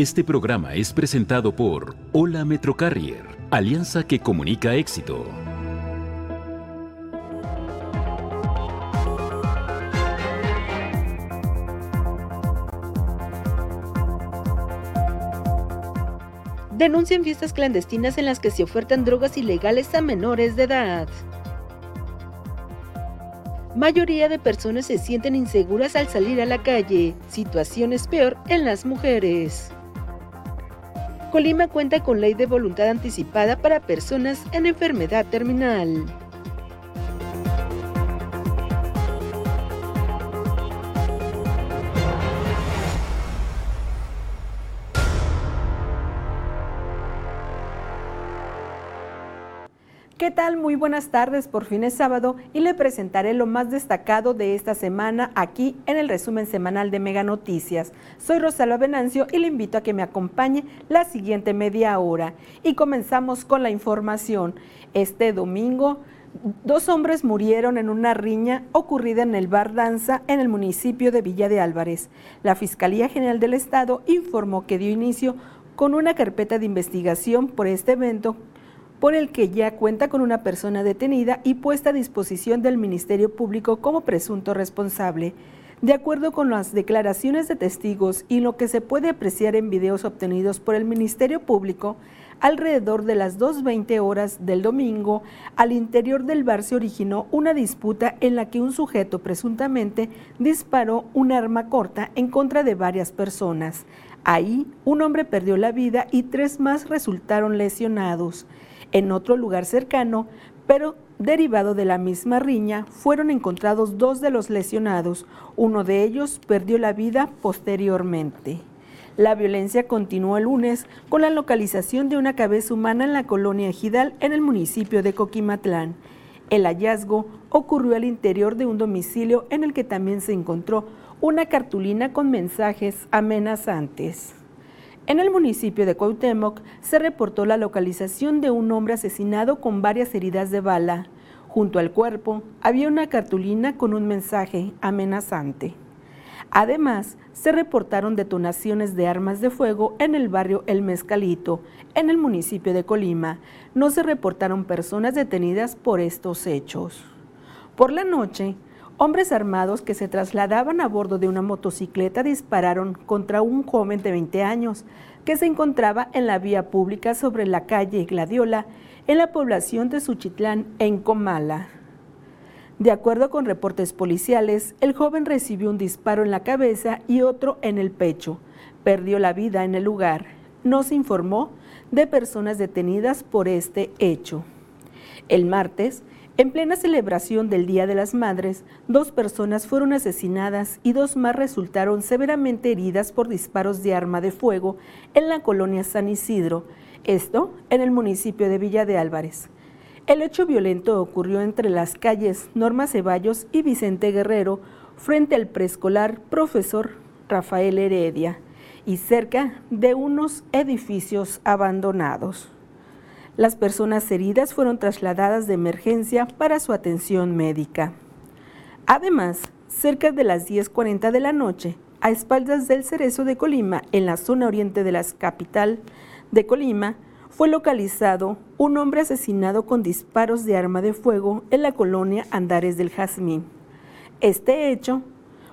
Este programa es presentado por Hola Metrocarrier, alianza que comunica éxito. Denuncian fiestas clandestinas en las que se ofertan drogas ilegales a menores de edad. Mayoría de personas se sienten inseguras al salir a la calle. Situación es peor en las mujeres. Colima cuenta con ley de voluntad anticipada para personas en enfermedad terminal. ¿Qué tal? Muy buenas tardes, por fin es sábado y le presentaré lo más destacado de esta semana aquí en el resumen semanal de Mega Noticias. Soy Rosalba Venancio y le invito a que me acompañe la siguiente media hora. Y comenzamos con la información. Este domingo, dos hombres murieron en una riña ocurrida en el bar Danza en el municipio de Villa de Álvarez. La Fiscalía General del Estado informó que dio inicio con una carpeta de investigación por este evento por el que ya cuenta con una persona detenida y puesta a disposición del Ministerio Público como presunto responsable. De acuerdo con las declaraciones de testigos y lo que se puede apreciar en videos obtenidos por el Ministerio Público, alrededor de las 2.20 horas del domingo, al interior del bar se originó una disputa en la que un sujeto presuntamente disparó un arma corta en contra de varias personas. Ahí, un hombre perdió la vida y tres más resultaron lesionados. En otro lugar cercano, pero derivado de la misma riña, fueron encontrados dos de los lesionados. Uno de ellos perdió la vida posteriormente. La violencia continuó el lunes con la localización de una cabeza humana en la colonia Ejidal en el municipio de Coquimatlán. El hallazgo ocurrió al interior de un domicilio en el que también se encontró una cartulina con mensajes amenazantes. En el municipio de Cuauhtémoc se reportó la localización de un hombre asesinado con varias heridas de bala. Junto al cuerpo había una cartulina con un mensaje amenazante. Además, se reportaron detonaciones de armas de fuego en el barrio El Mezcalito, en el municipio de Colima. No se reportaron personas detenidas por estos hechos. Por la noche, Hombres armados que se trasladaban a bordo de una motocicleta dispararon contra un joven de 20 años que se encontraba en la vía pública sobre la calle Gladiola en la población de Suchitlán, en Comala. De acuerdo con reportes policiales, el joven recibió un disparo en la cabeza y otro en el pecho. Perdió la vida en el lugar. No se informó de personas detenidas por este hecho. El martes, en plena celebración del Día de las Madres, dos personas fueron asesinadas y dos más resultaron severamente heridas por disparos de arma de fuego en la colonia San Isidro, esto en el municipio de Villa de Álvarez. El hecho violento ocurrió entre las calles Norma Ceballos y Vicente Guerrero, frente al preescolar profesor Rafael Heredia y cerca de unos edificios abandonados. Las personas heridas fueron trasladadas de emergencia para su atención médica. Además, cerca de las 10.40 de la noche, a espaldas del Cerezo de Colima, en la zona oriente de la capital de Colima, fue localizado un hombre asesinado con disparos de arma de fuego en la colonia Andares del Jazmín. Este hecho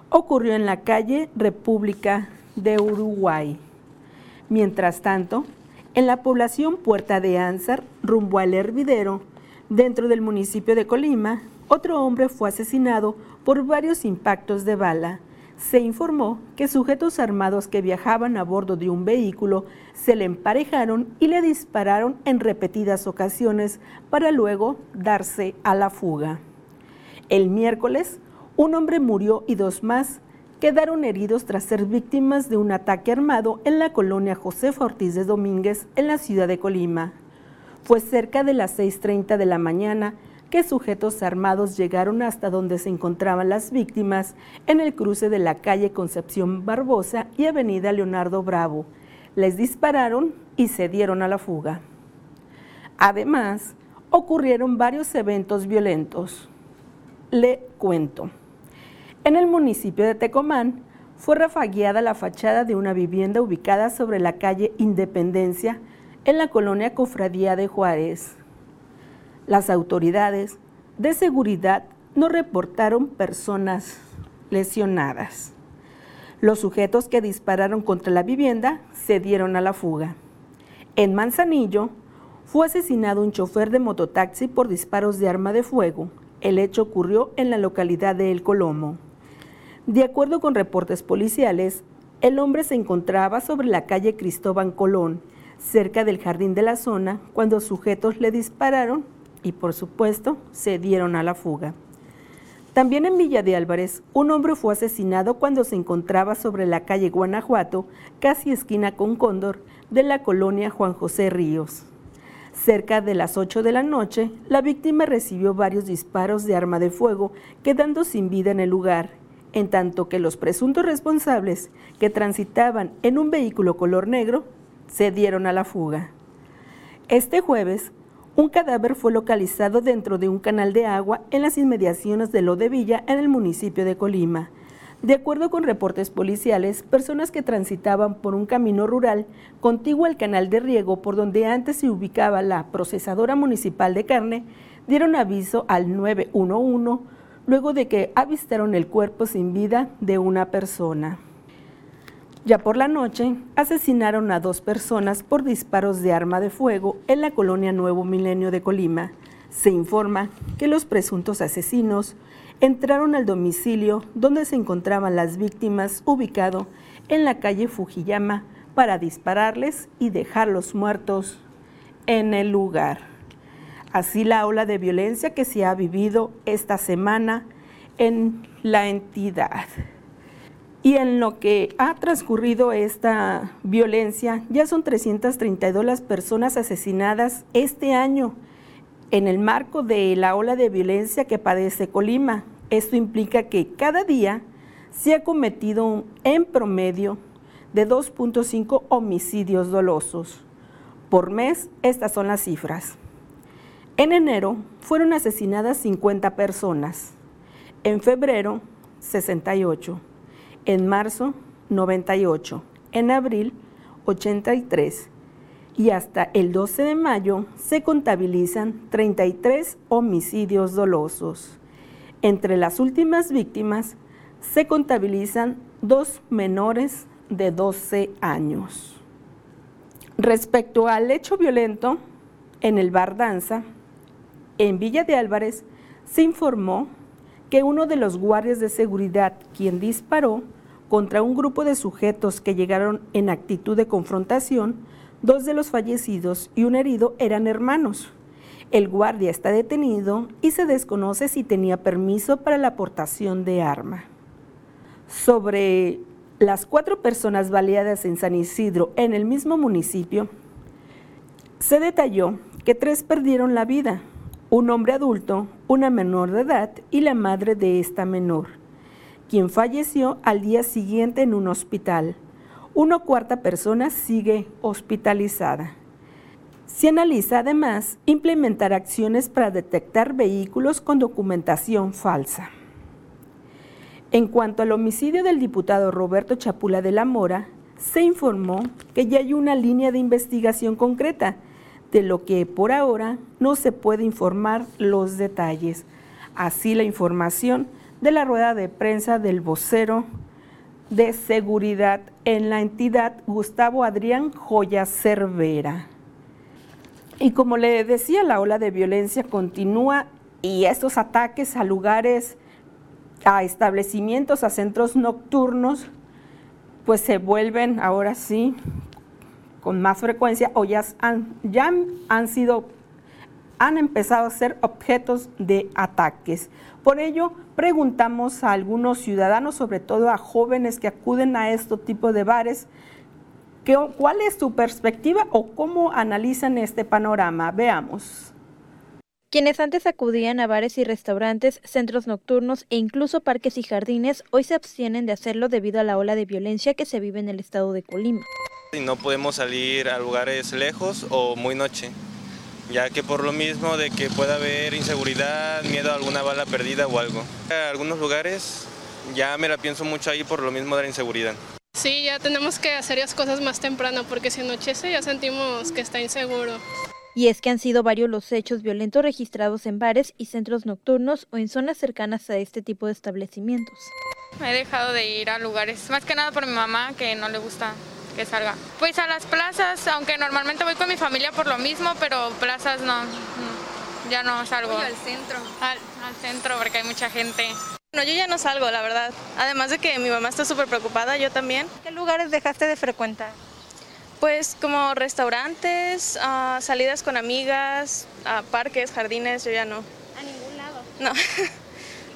ocurrió en la calle República de Uruguay. Mientras tanto, en la población Puerta de Ansar, rumbo al hervidero, dentro del municipio de Colima, otro hombre fue asesinado por varios impactos de bala. Se informó que sujetos armados que viajaban a bordo de un vehículo se le emparejaron y le dispararon en repetidas ocasiones para luego darse a la fuga. El miércoles, un hombre murió y dos más quedaron heridos tras ser víctimas de un ataque armado en la colonia Josefa Ortiz de Domínguez, en la ciudad de Colima. Fue cerca de las 6.30 de la mañana que sujetos armados llegaron hasta donde se encontraban las víctimas en el cruce de la calle Concepción Barbosa y avenida Leonardo Bravo. Les dispararon y se dieron a la fuga. Además, ocurrieron varios eventos violentos. Le cuento. En el municipio de Tecomán, fue rafagueada la fachada de una vivienda ubicada sobre la calle Independencia en la colonia Cofradía de Juárez. Las autoridades de seguridad no reportaron personas lesionadas. Los sujetos que dispararon contra la vivienda se dieron a la fuga. En Manzanillo fue asesinado un chofer de mototaxi por disparos de arma de fuego. El hecho ocurrió en la localidad de El Colomo. De acuerdo con reportes policiales, el hombre se encontraba sobre la calle Cristóbal Colón, cerca del jardín de la zona, cuando sujetos le dispararon y por supuesto se dieron a la fuga. También en Villa de Álvarez, un hombre fue asesinado cuando se encontraba sobre la calle Guanajuato, casi esquina con Cóndor, de la colonia Juan José Ríos. Cerca de las 8 de la noche, la víctima recibió varios disparos de arma de fuego, quedando sin vida en el lugar, en tanto que los presuntos responsables, que transitaban en un vehículo color negro, se dieron a la fuga. Este jueves, un cadáver fue localizado dentro de un canal de agua en las inmediaciones de Lodevilla, en el municipio de Colima. De acuerdo con reportes policiales, personas que transitaban por un camino rural contiguo al canal de riego por donde antes se ubicaba la procesadora municipal de carne, dieron aviso al 911 luego de que avistaron el cuerpo sin vida de una persona. Ya por la noche, asesinaron a dos personas por disparos de arma de fuego en la colonia Nuevo Milenio de Colima. Se informa que los presuntos asesinos entraron al domicilio donde se encontraban las víctimas ubicado en la calle Fujiyama para dispararles y dejarlos muertos en el lugar. Así la ola de violencia que se ha vivido esta semana en la entidad. Y en lo que ha transcurrido esta violencia, ya son 332 las personas asesinadas este año en el marco de la ola de violencia que padece Colima. Esto implica que cada día se ha cometido en promedio de 2.5 homicidios dolosos. Por mes, estas son las cifras. En enero fueron asesinadas 50 personas. En febrero, 68 en marzo 98, en abril 83 y hasta el 12 de mayo se contabilizan 33 homicidios dolosos. Entre las últimas víctimas se contabilizan dos menores de 12 años. Respecto al hecho violento en el bar Danza, en Villa de Álvarez se informó que uno de los guardias de seguridad quien disparó contra un grupo de sujetos que llegaron en actitud de confrontación, dos de los fallecidos y un herido eran hermanos. El guardia está detenido y se desconoce si tenía permiso para la aportación de arma. Sobre las cuatro personas baleadas en San Isidro, en el mismo municipio, se detalló que tres perdieron la vida, un hombre adulto, una menor de edad y la madre de esta menor quien falleció al día siguiente en un hospital. Una cuarta persona sigue hospitalizada. Se analiza además implementar acciones para detectar vehículos con documentación falsa. En cuanto al homicidio del diputado Roberto Chapula de la Mora, se informó que ya hay una línea de investigación concreta, de lo que por ahora no se puede informar los detalles. Así la información de la rueda de prensa del vocero de seguridad en la entidad, Gustavo Adrián Joya Cervera. Y como le decía, la ola de violencia continúa y estos ataques a lugares, a establecimientos, a centros nocturnos, pues se vuelven ahora sí con más frecuencia o ya han, ya han sido, han empezado a ser objetos de ataques. Por ello, preguntamos a algunos ciudadanos, sobre todo a jóvenes que acuden a este tipo de bares, ¿cuál es su perspectiva o cómo analizan este panorama? Veamos. Quienes antes acudían a bares y restaurantes, centros nocturnos e incluso parques y jardines, hoy se abstienen de hacerlo debido a la ola de violencia que se vive en el estado de Colima. No podemos salir a lugares lejos o muy noche ya que por lo mismo de que pueda haber inseguridad, miedo a alguna bala perdida o algo. En algunos lugares Ya me la pienso mucho ahí por lo mismo de la inseguridad. Sí, ya tenemos que hacer las cosas más temprano porque si anochece ya sentimos que está inseguro. Y es que han sido varios los hechos violentos registrados en bares y centros nocturnos o en zonas cercanas a este tipo de establecimientos. He dejado de ir a lugares, más que nada por mi mamá que no le gusta que salga. Pues a las plazas, aunque normalmente voy con mi familia por lo mismo, pero plazas no, ya no salgo. al centro. Al, al centro porque hay mucha gente. No, yo ya no salgo, la verdad. Además de que mi mamá está súper preocupada, yo también. ¿Qué lugares dejaste de frecuentar? Pues como restaurantes, uh, salidas con amigas, uh, parques, jardines, yo ya no. ¿A ningún lado? No.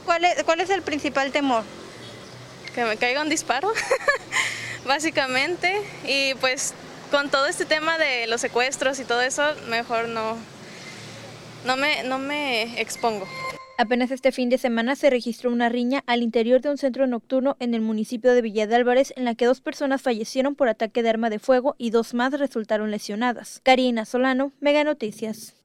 ¿Cuál es, ¿Cuál es el principal temor? Que me caiga un disparo, básicamente. Y pues con todo este tema de los secuestros y todo eso, mejor no, no, me, no me expongo. Apenas este fin de semana se registró una riña al interior de un centro nocturno en el municipio de Villa de Álvarez en la que dos personas fallecieron por ataque de arma de fuego y dos más resultaron lesionadas. Karina Solano, Mega Noticias.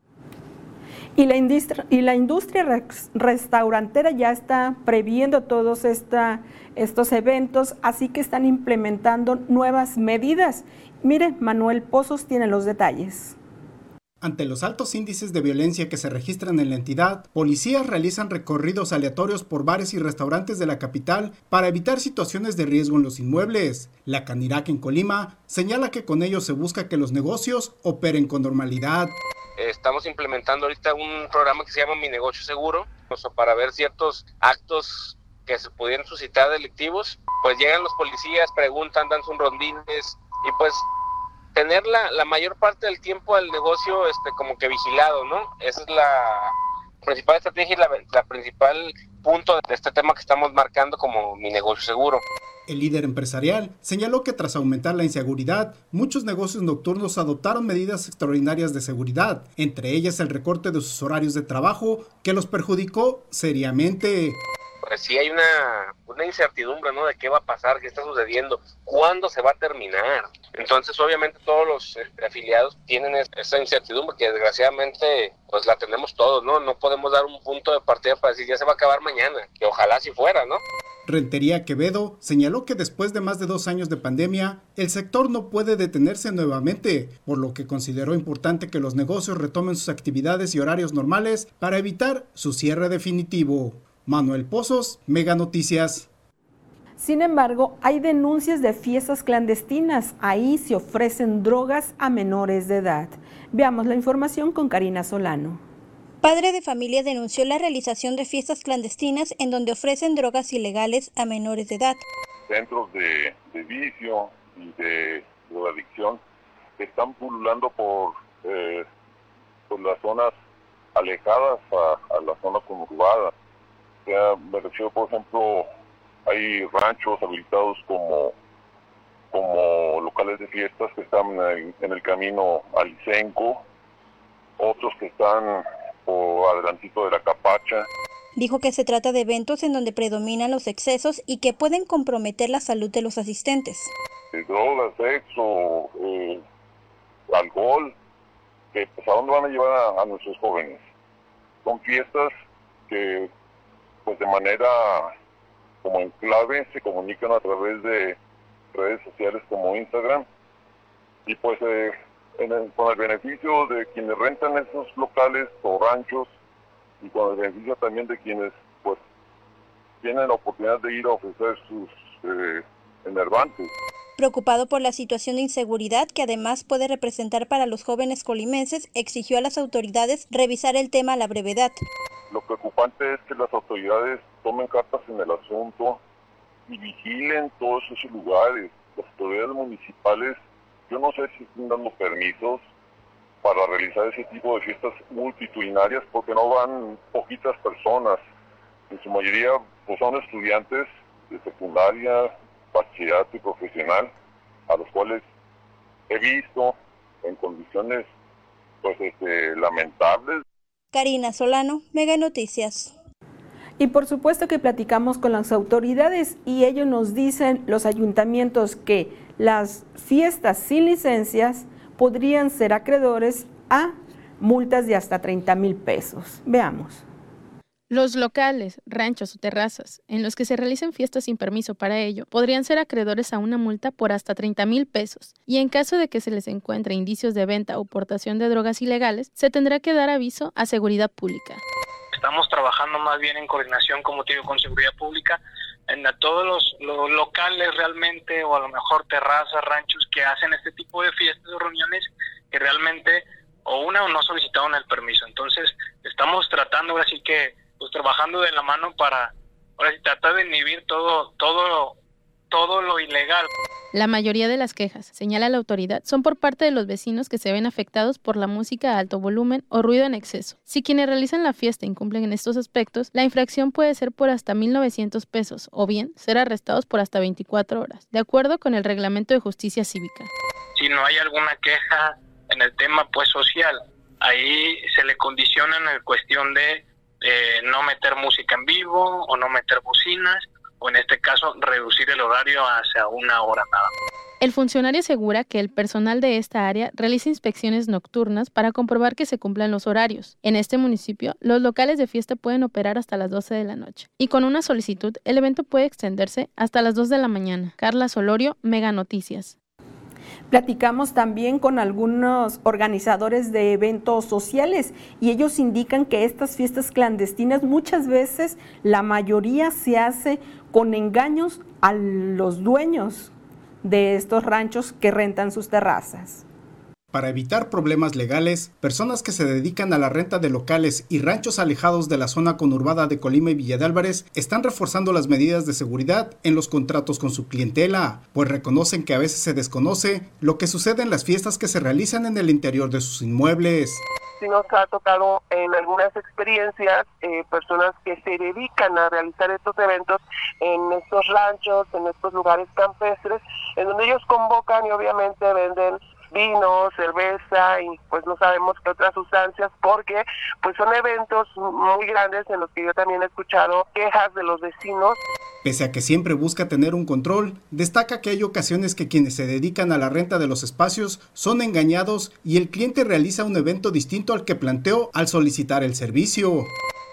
Y la industria, restaurantera ya está previendo todos estos eventos, así que están implementando nuevas medidas. Mire, Manuel Pozos tiene los detalles. Ante los altos índices de violencia que se registran en la entidad, policías realizan recorridos aleatorios por bares y restaurantes de la capital para evitar situaciones de riesgo en los inmuebles. La Canirac en Colima señala que con ello se busca que los negocios operen con normalidad. Estamos implementando ahorita un programa que se llama Mi Negocio Seguro, para ver ciertos actos que se pudieran suscitar delictivos. Pues llegan los policías, preguntan, dan sus rondines y pues tener la, la, mayor parte del tiempo al negocio este, como que vigilado, ¿no? Esa es la principal estrategia y la, la principal punto de este tema que estamos marcando como mi negocio seguro. El líder empresarial señaló que tras aumentar la inseguridad, muchos negocios nocturnos adoptaron medidas extraordinarias de seguridad, entre ellas el recorte de sus horarios de trabajo, que los perjudicó seriamente pues sí hay una, una incertidumbre, ¿no? De qué va a pasar, qué está sucediendo, cuándo se va a terminar. Entonces, obviamente, todos los este, afiliados tienen esa incertidumbre que desgraciadamente, pues la tenemos todos, ¿no? No podemos dar un punto de partida para decir ya se va a acabar mañana, que ojalá si fuera, ¿no? Rentería Quevedo señaló que después de más de dos años de pandemia, el sector no puede detenerse nuevamente, por lo que consideró importante que los negocios retomen sus actividades y horarios normales para evitar su cierre definitivo. Manuel Pozos, Mega Noticias. Sin embargo, hay denuncias de fiestas clandestinas. Ahí se ofrecen drogas a menores de edad. Veamos la información con Karina Solano. Padre de familia denunció la realización de fiestas clandestinas en donde ofrecen drogas ilegales a menores de edad. Centros de, vicio y de drogadicción que están pululando por, eh, por las zonas alejadas a, a la zona conurbada me refiero, por ejemplo, hay ranchos habilitados como, como locales de fiestas que están en el, camino a Licenco, otros que están por adelantito de la Capacha. Dijo que se trata de eventos en donde predominan los excesos y que pueden comprometer la salud de los asistentes. drogas, sexo, eh, alcohol, que pues, a dónde van a llevar a nuestros jóvenes. Son fiestas que pues de manera como en clave se comunican a través de redes sociales como Instagram y pues eh, con el beneficio de quienes rentan esos locales o ranchos y con el beneficio también de quienes pues tienen la oportunidad de ir a ofrecer sus eh, enervantes. Preocupado por la situación de inseguridad que además puede representar para los jóvenes colimenses, exigió a las autoridades revisar el tema a la brevedad. Lo preocupante es que las autoridades tomen cartas en el asunto y vigilen todos esos lugares. Las autoridades municipales, yo no sé si están dando permisos para realizar ese tipo de fiestas multitudinarias porque no van poquitas personas. En su mayoría pues, son estudiantes de secundaria, bachillerato y profesional, a los cuales he visto en condiciones pues este, lamentables. Karina Solano, Mega Noticias. Y por supuesto que platicamos con las autoridades y ellos nos dicen, los ayuntamientos, que las fiestas sin licencias podrían ser acreedores a multas de hasta 30 mil pesos. Veamos. Los locales, ranchos o terrazas en los que se realicen fiestas sin permiso para ello podrían ser acreedores a una multa por hasta 30 mil pesos y en caso de que se les encuentre indicios de venta o portación de drogas ilegales, se tendrá que dar aviso a seguridad pública. Estamos trabajando más bien en coordinación, como te digo, con seguridad pública en todos los, los, locales realmente o a lo mejor terrazas, ranchos que hacen este tipo de fiestas o reuniones que realmente o una o no solicitaron el permiso. Entonces estamos tratando así que pues trabajando de la mano para ahora sí, tratar de inhibir todo, todo, todo lo ilegal. La mayoría de las quejas, señala la autoridad, son por parte de los vecinos que se ven afectados por la música a alto volumen o ruido en exceso. Si quienes realizan la fiesta incumplen en estos aspectos, la infracción puede ser por hasta 1.900 pesos o bien ser arrestados por hasta 24 horas, de acuerdo con el reglamento de justicia cívica. Si no hay alguna queja en el tema pues social, ahí se le condiciona en cuestión de eh, no meter música en vivo o no meter bocinas o en este caso reducir el horario hacia una hora nada El funcionario asegura que el personal de esta área realiza inspecciones nocturnas para comprobar que se cumplan los horarios. En este municipio, los locales de fiesta pueden operar hasta las 12 de la noche y con una solicitud el evento puede extenderse hasta las 2 de la mañana. Carla Solorio, Mega Noticias. Platicamos también con algunos organizadores de eventos sociales y ellos indican que estas fiestas clandestinas muchas veces la mayoría se hace con engaños a los dueños de estos ranchos que rentan sus terrazas. Para evitar problemas legales, personas que se dedican a la renta de locales y ranchos alejados de la zona conurbada de Colima y Villa de Álvarez están reforzando las medidas de seguridad en los contratos con su clientela, pues reconocen que a veces se desconoce lo que sucede en las fiestas que se realizan en el interior de sus inmuebles. Sí nos ha tocado en algunas experiencias eh, personas que se dedican a realizar estos eventos en estos ranchos, en estos lugares campestres, en donde ellos convocan y obviamente venden vino, cerveza y pues no sabemos qué otras sustancias porque pues son eventos muy grandes en los que yo también he escuchado quejas de los vecinos. Pese a que siempre busca tener un control, destaca que hay ocasiones que quienes se dedican a la renta de los espacios son engañados y el cliente realiza un evento distinto al que planteó al solicitar el servicio.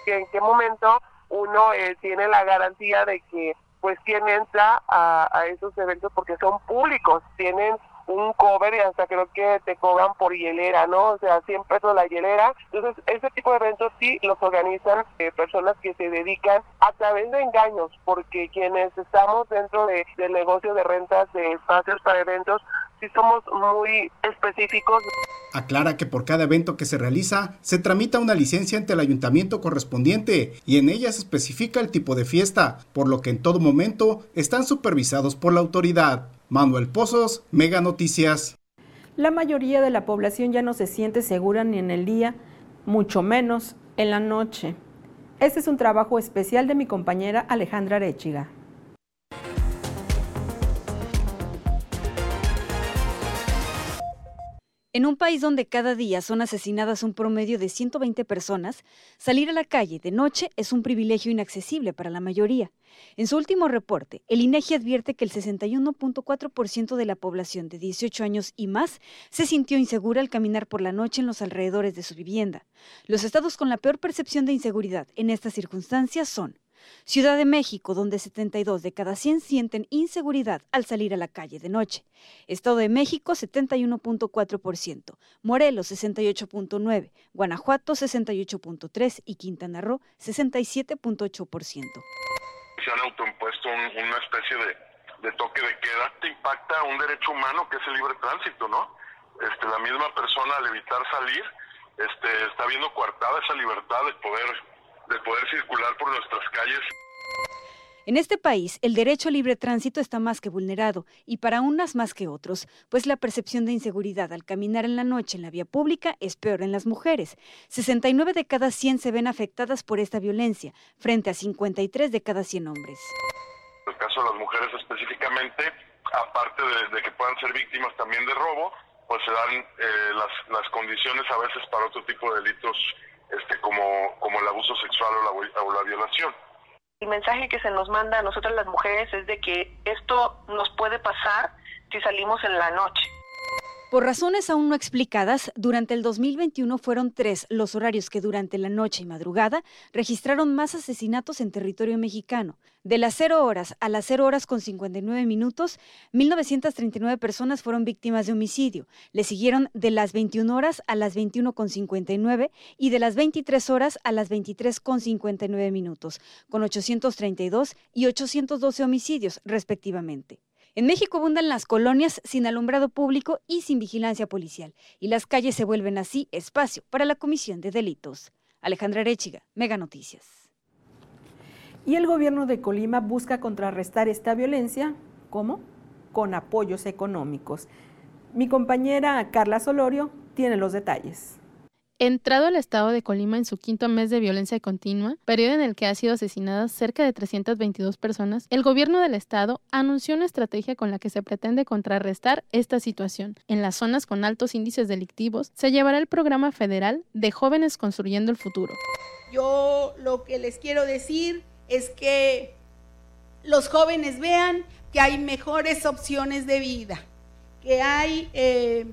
¿En qué momento uno eh, tiene la garantía de que pues quien entra a, a esos eventos porque son públicos, tienen un cover y hasta creo que te cobran por hielera, ¿no? O sea, 100 pesos la hielera. Entonces, ese tipo de eventos sí los organizan eh, personas que se dedican a través de engaños, porque quienes estamos dentro de, del negocio de rentas de espacios para eventos, sí somos muy específicos. Aclara que por cada evento que se realiza, se tramita una licencia ante el ayuntamiento correspondiente y en ella se especifica el tipo de fiesta, por lo que en todo momento están supervisados por la autoridad. Manuel Pozos, Mega Noticias. La mayoría de la población ya no se siente segura ni en el día, mucho menos en la noche. Este es un trabajo especial de mi compañera Alejandra Arechiga. En un país donde cada día son asesinadas un promedio de 120 personas, salir a la calle de noche es un privilegio inaccesible para la mayoría. En su último reporte, el INEGI advierte que el 61.4% de la población de 18 años y más se sintió insegura al caminar por la noche en los alrededores de su vivienda. Los estados con la peor percepción de inseguridad en estas circunstancias son Ciudad de México, donde 72 de cada 100 sienten inseguridad al salir a la calle de noche. Estado de México, 71.4%. Morelos, 68.9%. Guanajuato, 68.3%. Y Quintana Roo, 67.8%. Se han autoimpuesto una especie de, toque de queda. Te impacta un derecho humano que es el libre tránsito, ¿no? Este, la misma persona al evitar salir este, está viendo coartada esa libertad de poder de poder circular por nuestras calles. En este país, el derecho a libre tránsito está más que vulnerado, y para unas más que otros, pues la percepción de inseguridad al caminar en la noche en la vía pública es peor en las mujeres. 69 de cada 100 se ven afectadas por esta violencia, frente a 53 de cada 100 hombres. En el caso de las mujeres específicamente, aparte de, que puedan ser víctimas también de robo, pues se dan eh, las, las condiciones a veces para otro tipo de delitos este, como, como el abuso sexual o la, o la violación. El mensaje que se nos manda a nosotras las mujeres es de que esto nos puede pasar si salimos en la noche. Por razones aún no explicadas, durante el 2021 fueron tres los horarios que durante la noche y madrugada registraron más asesinatos en territorio mexicano. De las 0 horas a las 0 horas con 59 minutos, 1.939 personas fueron víctimas de homicidio. Le siguieron de las 21 horas a las 21 con 59 y de las 23 horas a las 23 con 59 minutos, con 832 y 812 homicidios respectivamente. En México abundan las colonias sin alumbrado público y sin vigilancia policial, y las calles se vuelven así espacio para la comisión de delitos. Alejandra Arechiga, Mega Noticias. Y el gobierno de Colima busca contrarrestar esta violencia, ¿cómo? Con apoyos económicos. Mi compañera Carla Solorio tiene los detalles. Entrado el estado de Colima en su quinto mes de violencia continua, periodo en el que ha sido asesinadas cerca de 322 personas, el gobierno del estado anunció una estrategia con la que se pretende contrarrestar esta situación. En las zonas con altos índices delictivos se llevará el programa federal de Jóvenes Construyendo el Futuro. Yo lo que les quiero decir es que los jóvenes vean que hay mejores opciones de vida, que hay eh,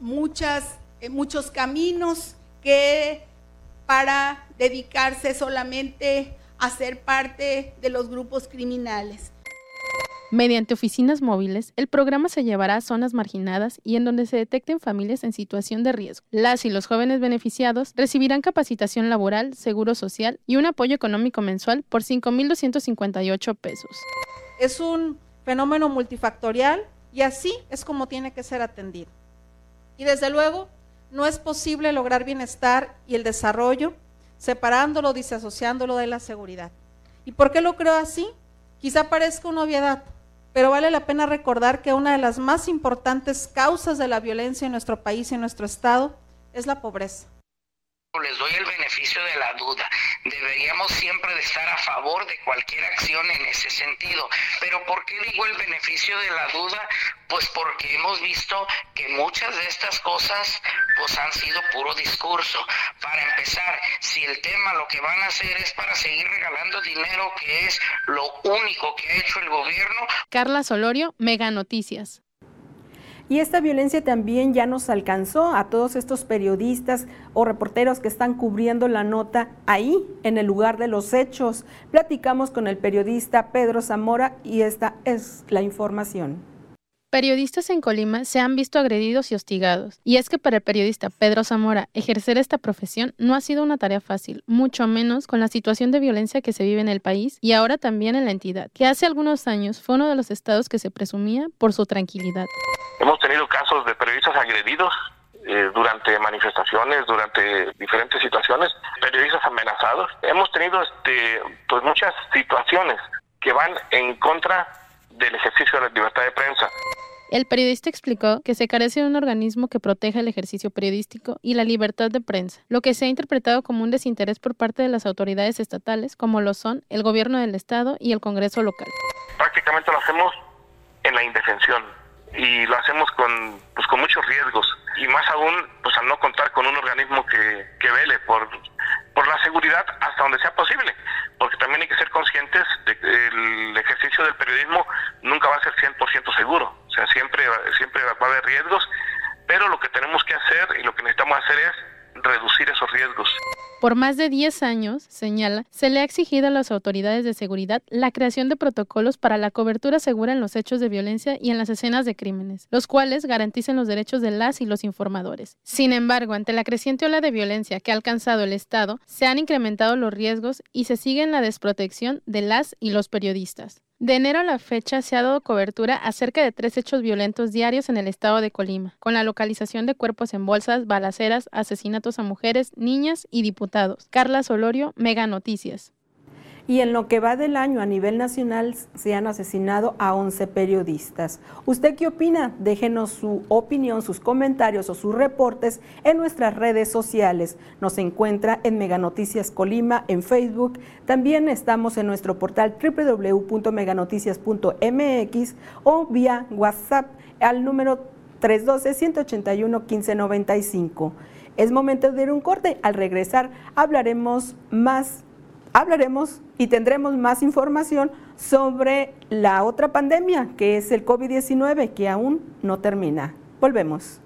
muchas, eh, muchos caminos que para dedicarse solamente a ser parte de los grupos criminales. Mediante oficinas móviles, el programa se llevará a zonas marginadas y en donde se detecten familias en situación de riesgo. Las y los jóvenes beneficiados recibirán capacitación laboral, seguro social y un apoyo económico mensual por 5.258 pesos. Es un fenómeno multifactorial y así es como tiene que ser atendido. Y desde luego, no es posible lograr bienestar y el desarrollo separándolo, disasociándolo de la seguridad. ¿Y por qué lo creo así? Quizá parezca una obviedad, pero vale la pena recordar que una de las más importantes causas de la violencia en nuestro país y en nuestro estado es la pobreza les doy el beneficio de la duda. Deberíamos siempre de estar a favor de cualquier acción en ese sentido. Pero ¿por qué digo el beneficio de la duda? Pues porque hemos visto que muchas de estas cosas pues han sido puro discurso. Para empezar, si el tema lo que van a hacer es para seguir regalando dinero, que es lo único que ha hecho el gobierno. Carla Solorio, Mega Noticias. Y esta violencia también ya nos alcanzó a todos estos periodistas o reporteros que están cubriendo la nota ahí, en el lugar de los hechos. Platicamos con el periodista Pedro Zamora y esta es la información. Periodistas en Colima se han visto agredidos y hostigados. Y es que para el periodista Pedro Zamora, ejercer esta profesión no ha sido una tarea fácil, mucho menos con la situación de violencia que se vive en el país y ahora también en la entidad, que hace algunos años fue uno de los estados que se presumía por su tranquilidad. Hemos tenido casos de periodistas agredidos eh, durante manifestaciones, durante diferentes situaciones, periodistas amenazados. Hemos tenido este, pues muchas situaciones que van en contra del ejercicio de la libertad de prensa. El periodista explicó que se carece de un organismo que proteja el ejercicio periodístico y la libertad de prensa, lo que se ha interpretado como un desinterés por parte de las autoridades estatales, como lo son el gobierno del estado y el Congreso local. Prácticamente lo hacemos en la indefensión y lo hacemos con, pues, con muchos riesgos y más aún pues al no contar con un organismo que, que vele por, por la seguridad hasta donde sea posible, porque también hay que ser conscientes de que el ejercicio del periodismo nunca va a ser 100% seguro. O sea, siempre, siempre va a haber riesgos, pero lo que tenemos que hacer y lo que necesitamos hacer es reducir esos riesgos. Por más de 10 años, señala, se le ha exigido a las autoridades de seguridad la creación de protocolos para la cobertura segura en los hechos de violencia y en las escenas de crímenes, los cuales garanticen los derechos de las y los informadores. Sin embargo, ante la creciente ola de violencia que ha alcanzado el Estado, se han incrementado los riesgos y se sigue en la desprotección de las y los periodistas. De enero a la fecha se ha dado cobertura a cerca de tres hechos violentos diarios en el estado de Colima, con la localización de cuerpos en bolsas, balaceras, asesinatos a mujeres, niñas y diputados. Carla Solorio, Mega Noticias y en lo que va del año a nivel nacional se han asesinado a 11 periodistas. ¿Usted qué opina? Déjenos su opinión, sus comentarios o sus reportes en nuestras redes sociales. Nos encuentra en Meganoticias Colima en Facebook. También estamos en nuestro portal www.meganoticias.mx o vía WhatsApp al número 312-181-1595. Es momento de ir un corte. Al regresar hablaremos más hablaremos y tendremos más información sobre la otra pandemia, que es el COVID-19, que aún no termina. Volvemos.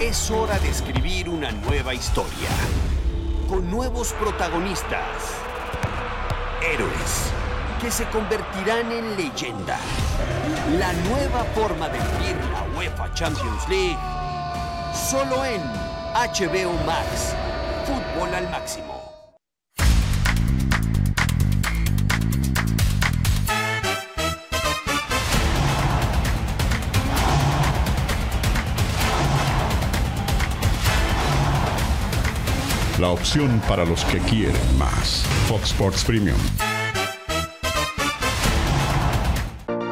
Es hora de escribir una nueva historia, con nuevos protagonistas, héroes que se convertirán en leyenda. La nueva forma de vivir la UEFA Champions League. Solo en HBO Max. Fútbol al máximo. La opción para los que quieren más. Fox Sports Premium.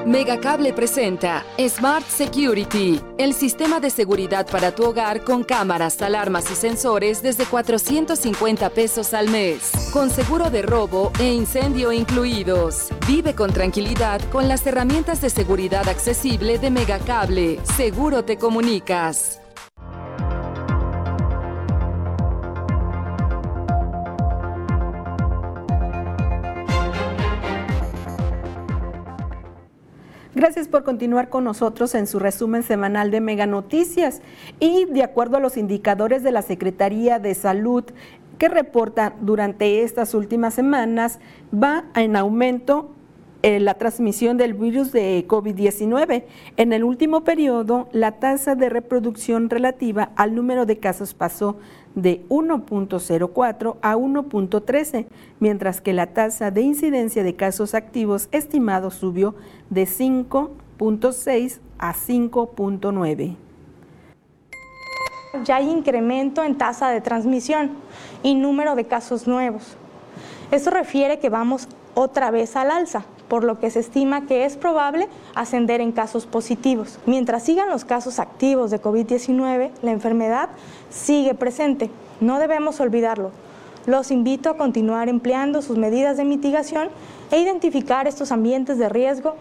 Megacable presenta Smart Security, el sistema de seguridad para tu hogar con cámaras, alarmas y sensores desde 450 pesos al mes, con seguro de robo e incendio incluidos. Vive con tranquilidad con las herramientas de seguridad accesible de Megacable. Seguro te comunicas. Gracias por continuar con nosotros en su resumen semanal de Mega Noticias. Y de acuerdo a los indicadores de la Secretaría de Salud que reporta durante estas últimas semanas, va en aumento eh, la transmisión del virus de COVID-19. En el último periodo, la tasa de reproducción relativa al número de casos pasó de 1.04 a 1.13, mientras que la tasa de incidencia de casos activos estimados subió de 5.6 a 5.9. Ya hay incremento en tasa de transmisión y número de casos nuevos. Esto refiere que vamos otra vez al alza, por lo que se estima que es probable ascender en casos positivos. Mientras sigan los casos activos de COVID-19, la enfermedad sigue presente. No debemos olvidarlo. Los invito a continuar empleando sus medidas de mitigación e identificar estos ambientes de riesgo.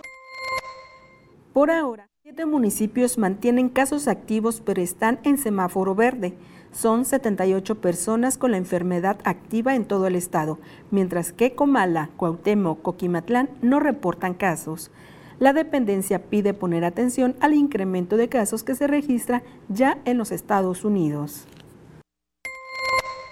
Por ahora, siete municipios mantienen casos activos pero están en semáforo verde. Son 78 personas con la enfermedad activa en todo el estado, mientras que Comala, Cuauhtémoc, Coquimatlán no reportan casos. La dependencia pide poner atención al incremento de casos que se registra ya en los Estados Unidos.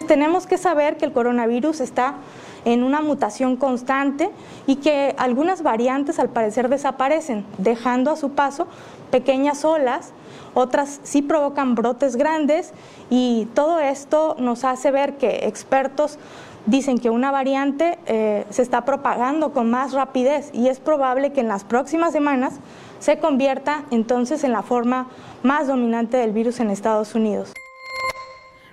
Tenemos que saber que el coronavirus está en una mutación constante y que algunas variantes al parecer desaparecen, dejando a su paso pequeñas olas otras sí provocan brotes grandes y todo esto nos hace ver que expertos dicen que una variante eh, se está propagando con más rapidez y es probable que en las próximas semanas se convierta entonces en la forma más dominante del virus en Estados Unidos.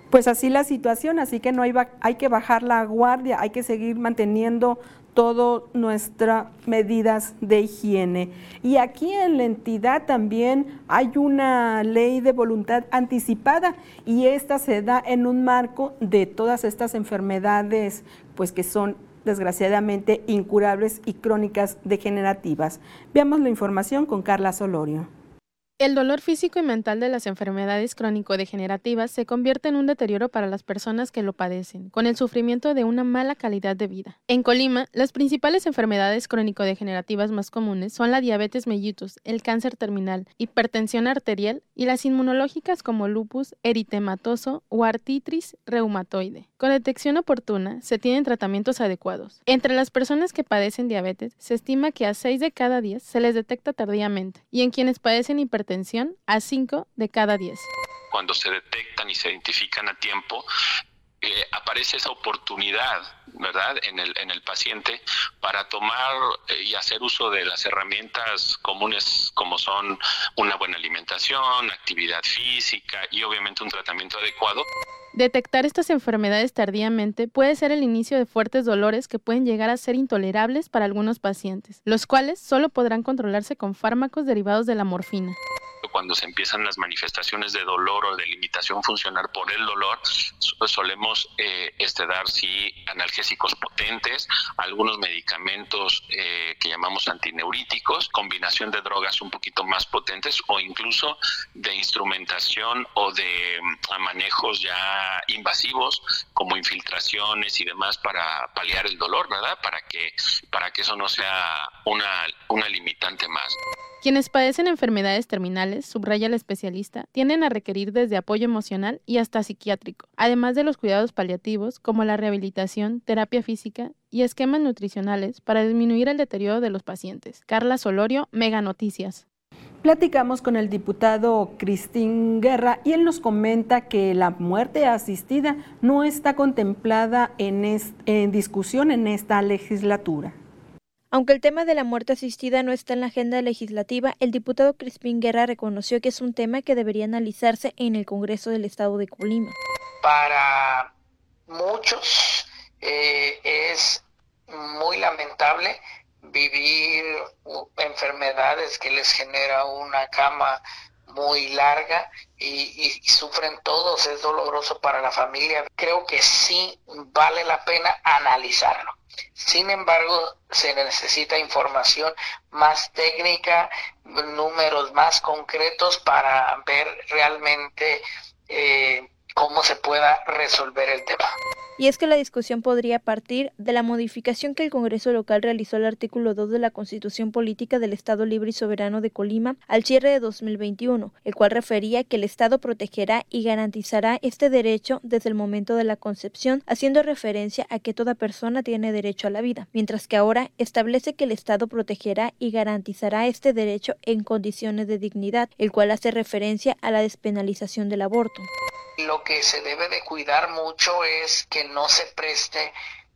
Pues así la situación, así que no hay, hay que bajar la guardia, hay que seguir manteniendo todas nuestras medidas de higiene. Y aquí en la entidad también hay una ley de voluntad anticipada y esta se da en un marco de todas estas enfermedades pues que son desgraciadamente incurables y crónicas degenerativas. Veamos la información con Carla Solorio. El dolor físico y mental de las enfermedades crónico-degenerativas se convierte en un deterioro para las personas que lo padecen, con el sufrimiento de una mala calidad de vida. En Colima, las principales enfermedades crónico-degenerativas más comunes son la diabetes mellitus, el cáncer terminal, hipertensión arterial y las inmunológicas como lupus eritematoso o artritis reumatoide. Con detección oportuna, se tienen tratamientos adecuados. Entre las personas que padecen diabetes, se estima que a 6 de cada 10 se les detecta tardíamente, y en quienes padecen hipertensión, a 5 de cada 10. Cuando se detectan y se identifican a tiempo, aparece esa oportunidad, ¿verdad?, en el, en el paciente para tomar eh, y hacer uso de las herramientas comunes como son una buena alimentación, actividad física y obviamente un tratamiento adecuado. Detectar estas enfermedades tardíamente puede ser el inicio de fuertes dolores que pueden llegar a ser intolerables para algunos pacientes, los cuales solo podrán controlarse con fármacos derivados de la morfina cuando se empiezan las manifestaciones de dolor o de limitación funcional por el dolor, solemos eh, este, dar sí analgésicos potentes, algunos medicamentos eh, que llamamos antineuríticos, combinación de drogas un poquito más potentes o incluso de instrumentación o de mm, manejos ya invasivos como infiltraciones y demás para paliar el dolor, ¿verdad? Para que, para que eso no sea una, una limitante más. Quienes padecen enfermedades terminales, subraya el especialista, tienden a requerir desde apoyo emocional y hasta psiquiátrico, además de los cuidados paliativos como la rehabilitación, terapia física y esquemas nutricionales para disminuir el deterioro de los pacientes. Carla Solorio, Mega Noticias. Platicamos con el diputado Cristín Guerra y él nos comenta que la muerte asistida no está contemplada en, en discusión en esta legislatura. Aunque el tema de la muerte asistida no está en la agenda legislativa, el diputado Crispín Guerra reconoció que es un tema que debería analizarse en el Congreso del Estado de Colima. Para muchos eh, es muy lamentable vivir enfermedades que les genera una cama muy larga y, y, sufren todos, es doloroso para la familia. Creo que sí vale la pena analizarlo. Sin embargo, se necesita información más técnica, números más concretos para ver realmente eh, cómo se resolver el tema y es que la discusión podría partir de la modificación que el Congreso local realizó al artículo 2 de la Constitución Política del Estado Libre y Soberano de Colima al cierre de 2021, el cual refería que el Estado protegerá y garantizará este derecho desde el momento de la concepción, haciendo referencia a que toda persona tiene derecho a la vida, mientras que ahora establece que el Estado protegerá y garantizará este derecho en condiciones de dignidad, el cual hace referencia a la despenalización del aborto. Lo que se debe de cuidar mucho es que no se preste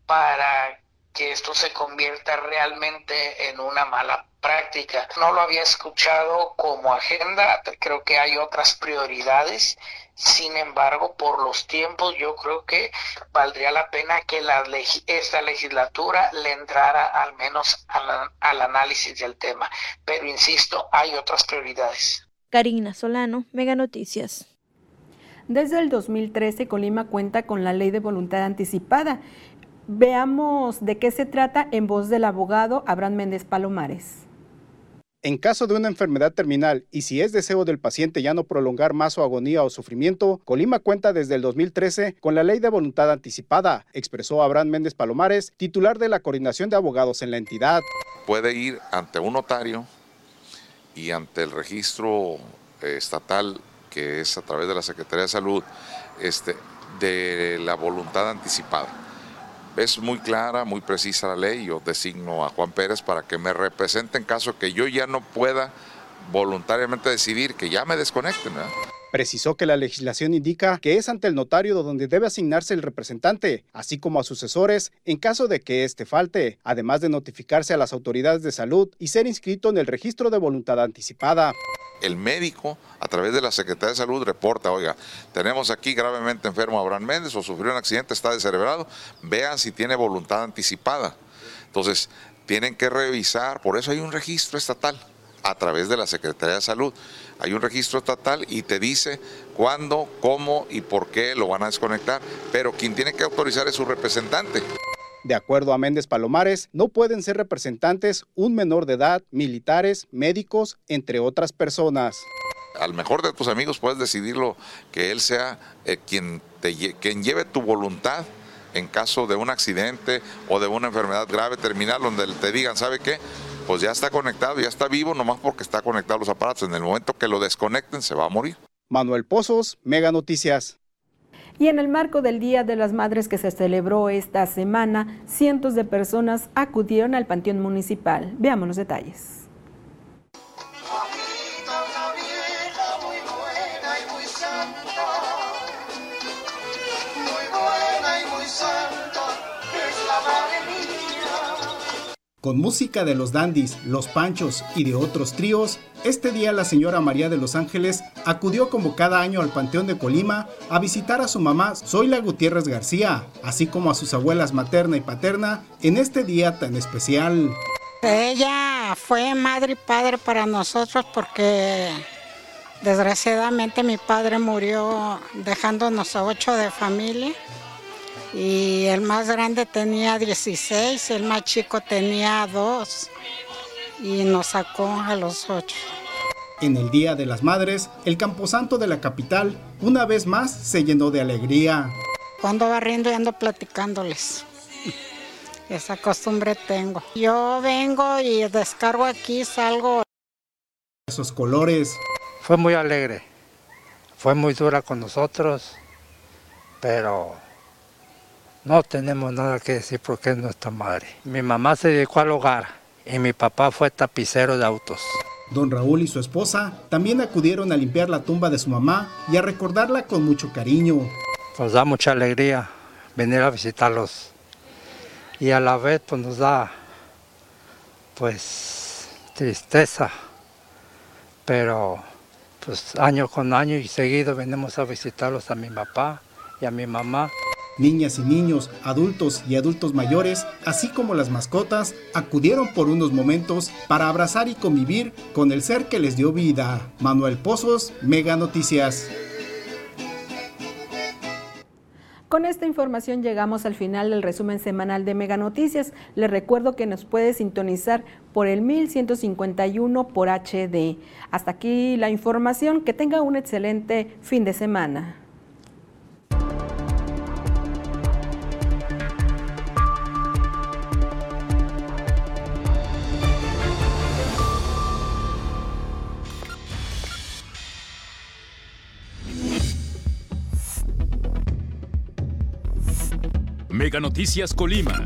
para que esto se convierta realmente en una mala práctica. No lo había escuchado como agenda, creo que hay otras prioridades. Sin embargo, por los tiempos, yo creo que valdría la pena que la esta legislatura le entrara al menos al análisis del tema. Pero insisto, hay otras prioridades. Karina Solano, Mega Noticias. Desde el 2013, Colima cuenta con la ley de voluntad anticipada. Veamos de qué se trata en voz del abogado Abraham Méndez Palomares. En caso de una enfermedad terminal y si es deseo del paciente ya no prolongar más su agonía o sufrimiento, Colima cuenta desde el 2013 con la ley de voluntad anticipada, expresó Abraham Méndez Palomares, titular de la coordinación de abogados en la entidad. Puede ir ante un notario y ante el registro eh, estatal que es a través de la Secretaría de Salud, este, de la voluntad anticipada. Es muy clara, muy precisa la ley. Yo designo a Juan Pérez para que me represente en caso que yo ya no pueda voluntariamente decidir que ya me desconecten. Precisó que la legislación indica que es ante el notario donde debe asignarse el representante, así como a sucesores en caso de que éste falte, además de notificarse a las autoridades de salud y ser inscrito en el registro de voluntad anticipada. El médico, a través de la Secretaría de Salud, reporta, oiga, tenemos aquí gravemente enfermo a Abraham Méndez o sufrió un accidente, está descerebrado, vean si tiene voluntad anticipada. Entonces, tienen que revisar, por eso hay un registro estatal a través de la Secretaría de Salud. Hay un registro estatal y te dice cuándo, cómo y por qué lo van a desconectar, pero quien tiene que autorizar es su representante. De acuerdo a Méndez Palomares, no pueden ser representantes un menor de edad, militares, médicos, entre otras personas. Al mejor de tus amigos puedes decidirlo que él sea eh, quien, te, quien lleve tu voluntad en caso de un accidente o de una enfermedad grave terminal donde te digan, ¿sabe qué? Pues ya está conectado, ya está vivo, nomás porque está conectado los aparatos. En el momento que lo desconecten, se va a morir. Manuel Pozos, Mega Noticias. Y en el marco del Día de las Madres que se celebró esta semana, cientos de personas acudieron al Panteón Municipal. Veamos los detalles. Con música de los Dandys, Los Panchos y de otros tríos, este día la señora María de los Ángeles acudió como cada año al Panteón de Colima a visitar a su mamá Zoila Gutiérrez García, así como a sus abuelas materna y paterna en este día tan especial. Ella fue madre y padre para nosotros porque desgraciadamente mi padre murió dejándonos a ocho de familia y el más grande tenía 16, el más chico tenía 2 y nos sacó a los 8. En el Día de las Madres, el Camposanto de la capital una vez más se llenó de alegría. Cuando barriendo y ando platicándoles. Esa costumbre tengo. Yo vengo y descargo aquí, salgo esos colores. Fue muy alegre, fue muy dura con nosotros, pero no tenemos nada que decir porque es nuestra madre. Mi mamá se dedicó al hogar y mi papá fue tapicero de autos. Don Raúl y su esposa también acudieron a limpiar la tumba de su mamá y a recordarla con mucho cariño. Nos da mucha alegría venir a visitarlos y a la vez pues nos da pues tristeza, pero pues año con año y seguido venimos a visitarlos a mi papá y a mi mamá. Niñas y niños, adultos y adultos mayores, así como las mascotas, acudieron por unos momentos para abrazar y convivir con el ser que les dio vida. Manuel Pozos, Mega Noticias. Con esta información llegamos al final del resumen semanal de Mega Noticias. Les recuerdo que nos puede sintonizar por el 1151 por HD. Hasta aquí la información. Que tenga un excelente fin de semana. Mega Noticias Colima.